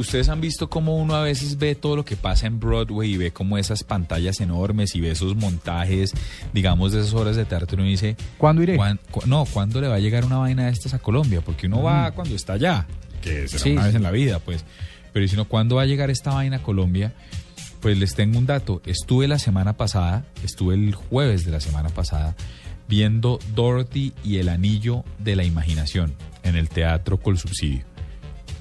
Ustedes han visto cómo uno a veces ve todo lo que pasa en Broadway y ve como esas pantallas enormes y ve esos montajes, digamos, de esas horas de teatro y uno dice... ¿Cuándo iré? "¿Cuán- cu- no, ¿cuándo le va a llegar una vaina de estas a Colombia? Porque uno va cuando está allá, que será Sí, una vez en la vida, pues. Pero si no, ¿cuándo va a llegar esta vaina a Colombia? Pues les tengo un dato. Estuve la semana pasada, estuve el jueves de la semana pasada, viendo Dorothy y el Anillo de la Imaginación en el Teatro Col Subsidio.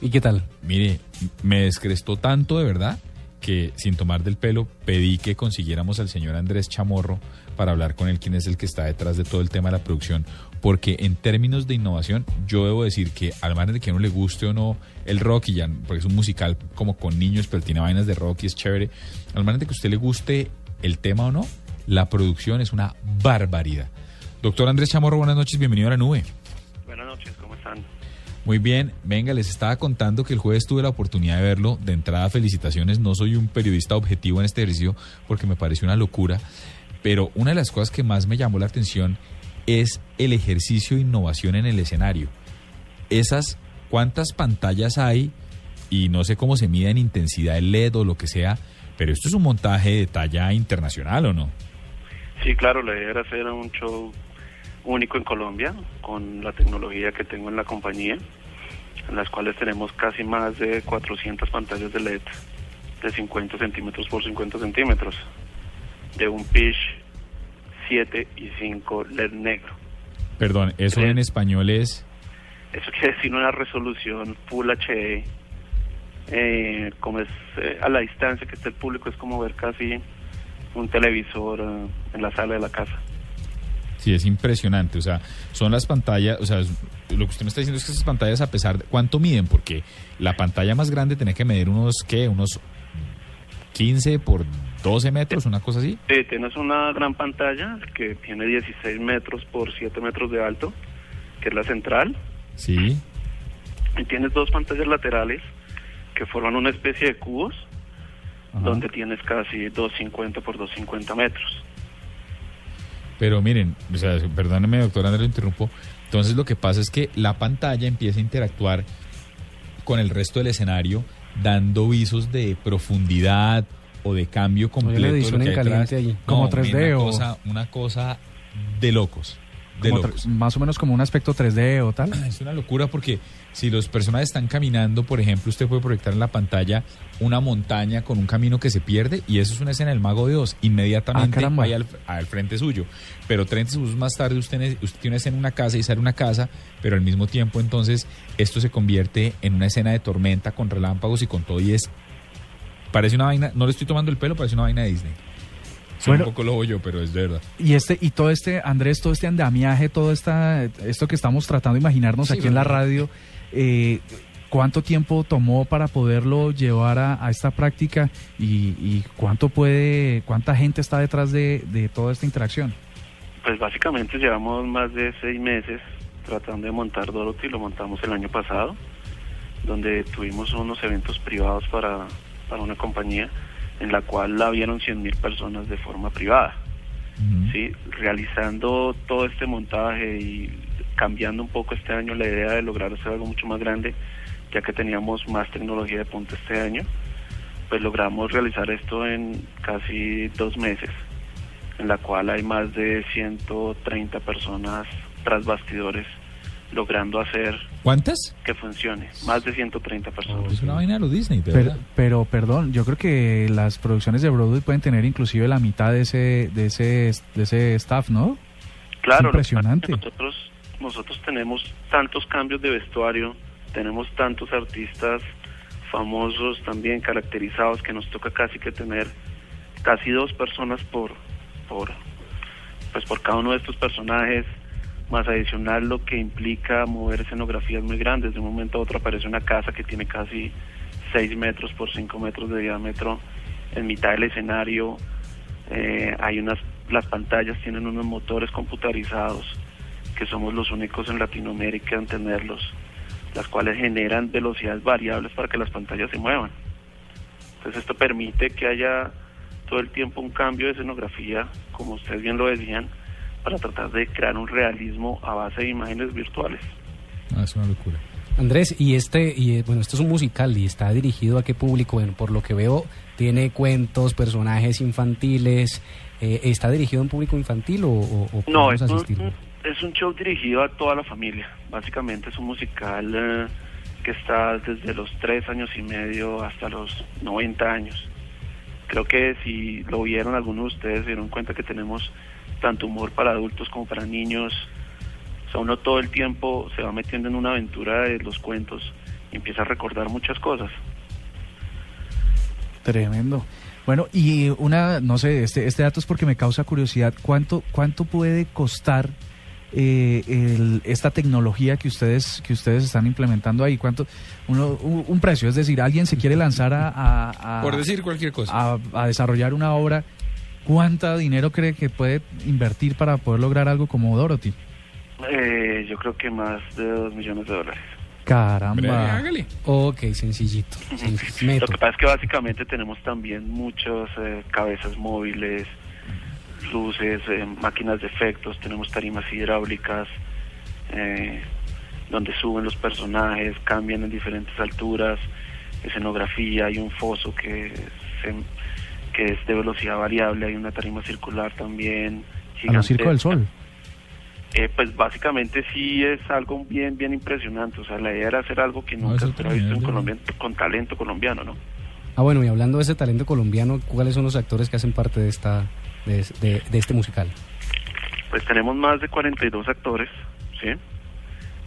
¿Y qué tal? Mire, me descrestó tanto de verdad que sin tomar del pelo pedí que consiguiéramos al señor Andrés Chamorro para hablar con él, quien es el que está detrás de todo el tema de la producción, porque en términos de innovación yo debo decir que al margen de que a uno le guste o no el rock, y ya, porque es un musical como con niños, pero tiene vainas de rock y es chévere, al margen de que a usted le guste el tema o no, la producción es una barbaridad. Doctor Andrés Chamorro, buenas noches, bienvenido a la nube. Muy bien, venga, les estaba contando que el jueves tuve la oportunidad de verlo. De entrada, felicitaciones. No soy un periodista objetivo en este ejercicio porque me pareció una locura. Pero una de las cosas que más me llamó la atención es el ejercicio de innovación en el escenario. Esas, ¿cuántas pantallas hay? Y no sé cómo se mide en intensidad el LED o lo que sea, pero esto es un montaje de talla internacional, ¿o no? Sí, claro, la idea era hacer un show único en Colombia con la tecnología que tengo en la compañía, en las cuales tenemos casi más de 400 pantallas de LED de 50 centímetros por 50 centímetros, de un pitch 7 y 5 LED negro. Perdón, eso en español es... Eso quiere decir una resolución Full HD, eh, como es eh, a la distancia que está el público, es como ver casi un televisor eh, en la sala de la casa. Sí, es impresionante. O sea, son las pantallas, o sea, lo que usted me está diciendo es que esas pantallas, a pesar de cuánto miden, porque la pantalla más grande tiene que medir unos, ¿qué? Unos 15 por 12 metros, una cosa así. Sí, tienes una gran pantalla que tiene 16 metros por 7 metros de alto, que es la central, Sí. y tienes dos pantallas laterales que forman una especie de cubos, Ajá. donde tienes casi 250 por 250 metros. Pero miren, o sea, perdóneme, doctor Andrés, lo interrumpo. Entonces lo que pasa es que la pantalla empieza a interactuar con el resto del escenario, dando visos de profundidad o de cambio completo. la edición en caliente allí, como No, 3D una o- cosa, una cosa de locos. Como más o menos como un aspecto 3D o tal. Es una locura porque si los personajes están caminando, por ejemplo, usted puede proyectar en la pantalla una montaña con un camino que se pierde y eso es una escena del Mago de Oz. Inmediatamente Ah, hay al, al frente suyo. Pero 30 segundos más tarde usted, usted tiene una escena en una casa y sale una casa, pero al mismo tiempo entonces esto se convierte en una escena de tormenta con relámpagos y con todo y es... Parece una vaina, no le estoy tomando el pelo, parece una vaina de Disney. Bueno. un poco lobo yo, pero es verdad. Y este y todo este Andrés, todo este andamiaje, todo esta esto que estamos tratando de imaginarnos Sí, aquí en la radio, eh, ¿cuánto tiempo tomó para poderlo llevar a, a esta práctica y, y cuánto puede, cuánta gente está detrás de, de toda esta interacción? Pues básicamente llevamos más de seis meses tratando de montar Dorothy, lo montamos el año pasado, donde tuvimos unos eventos privados para, para una compañía en la cual la vieron 100.000 personas de forma privada. ¿sí? realizando todo este montaje y cambiando un poco este año la idea de lograr hacer algo mucho más grande, ya que teníamos más tecnología de punta este año, pues logramos realizar esto en casi dos meses, en la cual hay más de 130 personas tras bastidores logrando hacer ¿Cuántas? que funcione, más de 130 personas. Es una vaina de los Disney, de Pero, verdad. pero, perdón, yo creo que las producciones de Broadway pueden tener inclusive la mitad de ese de ese de ese staff, ¿no? Claro, lo impresionante. Nosotros, nosotros tenemos tantos cambios de vestuario, tenemos tantos artistas famosos también caracterizados que nos toca casi que tener casi dos personas por, por, pues por cada uno de estos personajes, más adicional lo que implica mover escenografías muy grandes. De un momento a otro aparece una casa que tiene casi 6 metros por 5 metros de diámetro en mitad del escenario. Eh, hay unas, las pantallas tienen unos motores computarizados que somos los únicos en Latinoamérica en tenerlos, las cuales generan velocidades variables para que las pantallas se muevan. Entonces esto permite que haya todo el tiempo un cambio de escenografía, como ustedes bien lo decían, para tratar de crear un realismo a base de imágenes virtuales. Ah, es una locura. Andrés, y este, y eh, bueno, esto es un musical y está dirigido a qué público? Bueno, por lo que veo, tiene cuentos, personajes infantiles. Eh, ¿Está dirigido a un público infantil o, o, o No, es un, es un show dirigido a toda la familia. Básicamente es un musical eh, que está desde los tres años y medio hasta los 90 años. Creo que si lo vieron algunos de ustedes, se dieron cuenta que tenemos tanto humor para adultos como para niños. O sea, uno todo el tiempo se va metiendo en una aventura de los cuentos y empieza a recordar muchas cosas. Tremendo. Bueno, y una, no sé, este, este dato es porque me causa curiosidad. ¿Cuánto, cuánto puede costar eh, el- esta tecnología que ustedes que ustedes están implementando ahí? ¿Cuánto? Uno, un, un precio, es decir, alguien se quiere lanzar a, a- a- Por decir cualquier cosa. a, a desarrollar una obra. ¿Cuánto dinero cree que puede invertir para poder lograr algo como Dorothy? Eh, yo creo que más de dos millones de dólares. Caramba. hágale. Ok, sencillito. sencillito. Lo que pasa es que básicamente tenemos también muchas eh, cabezas móviles, luces, eh, máquinas de efectos, tenemos tarimas hidráulicas, eh, donde suben los personajes, cambian en diferentes alturas, escenografía, hay un foso que, se- que es de velocidad variable, hay una tarima circular también. A los Circo del gigantesca. Sol. Eh, pues básicamente sí es algo bien bien impresionante, o sea, la idea era hacer algo que No, nunca se había visto en. Colombia con talento colombiano, ¿no? Ah, bueno, y hablando de ese talento colombiano, ¿cuáles son los actores que hacen parte de esta de, de- de este musical? Pues tenemos más de 42 actores, ¿sí?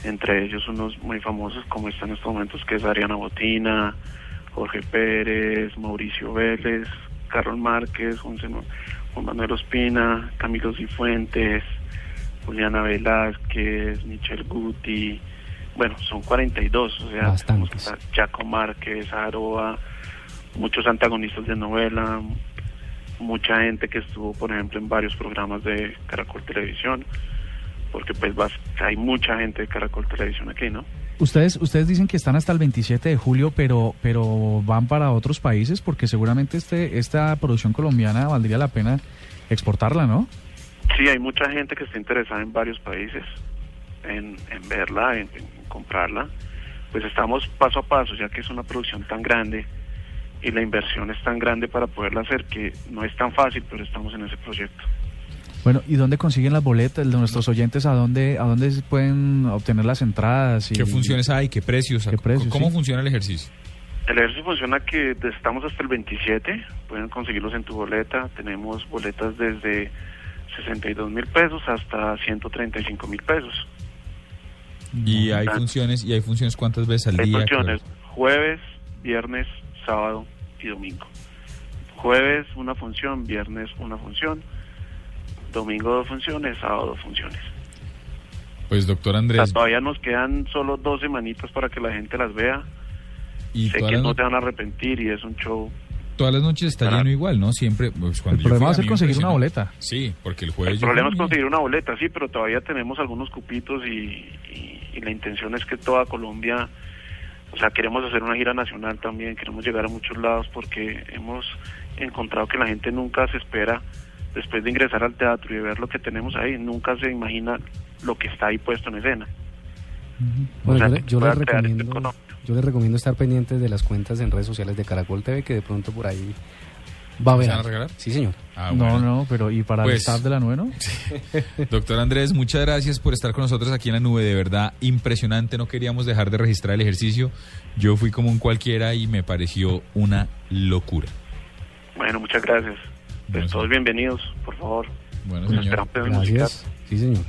Entre ellos unos muy famosos como están en estos momentos, que es Ariana Botina, Jorge Pérez, Mauricio Vélez, Carlos Márquez, Juan, Manuel Ospina, Camilo Cifuentes, Juliana Velázquez, Michelle Guti, bueno, son 42, o sea, Chaco Márquez, Aroa, muchos antagonistas de novela, mucha gente que estuvo, por ejemplo, en varios programas de Caracol Televisión, porque pues vas- hay mucha gente de Caracol Televisión aquí, ¿no? Ustedes, ustedes dicen que están hasta el 27 de julio, pero, pero van para otros países porque seguramente este, esta producción colombiana valdría la pena exportarla, ¿no? Sí, hay mucha gente que está interesada en varios países en, en verla, en, en comprarla. Pues estamos paso a paso, ya que es una producción tan grande y la inversión es tan grande para poderla hacer que no es tan fácil, pero estamos en ese proyecto. Bueno, ¿y dónde consiguen las boletas de nuestros oyentes? ¿A dónde, a dónde pueden obtener las entradas? Y, ¿Qué funciones hay? ¿Qué precios? ¿Qué precios, ¿Cómo sí? funciona el ejercicio? El ejercicio funciona que estamos hasta el 27, pueden conseguirlos en tu boleta, tenemos boletas desde 62 mil pesos hasta 135 mil pesos. Y hay Ah. funciones, y hay funciones cuántas veces al Hay día. funciones jueves, viernes, sábado y domingo. Jueves una función, viernes una función, domingo dos funciones, sábado dos funciones. Pues doctor O sea, Andrés, todavía nos quedan solo dos semanitas para que la gente las vea. y sé todas que las, no te van a arrepentir y es un show. todas las noches está Claro. lleno igual, ¿no? Siempre, pues cuando El problema va a ser conseguir una boleta. Sí, porque el jueves El yo problema es conseguir una boleta, sí, pero todavía tenemos algunos cupitos y, y- y la intención es que toda Colombia, o sea, queremos hacer una gira nacional también, queremos llegar a muchos lados porque hemos encontrado que la gente nunca se espera, después de ingresar al teatro y de ver lo que tenemos ahí, nunca se imagina lo que está ahí puesto en escena. Bueno, O sea, yo, yo les recomiendo, yo les recomiendo estar pendientes de las cuentas en redes sociales de Caracol TV, que de pronto por ahí va a haber. ¿Se van a regalar? Sí, señor. Ah, no, bueno. no, pero ¿y para el Pues- staff de la nueve, no? Doctor Andrés, muchas gracias por estar con nosotros aquí en la nube. De verdad, impresionante. No queríamos dejar de registrar el ejercicio. Yo fui como un cualquiera y me pareció una locura. Bueno, muchas gracias. Pues Bueno, todos bienvenidos, por favor. Bueno, señor. Gracias. Sí, señor.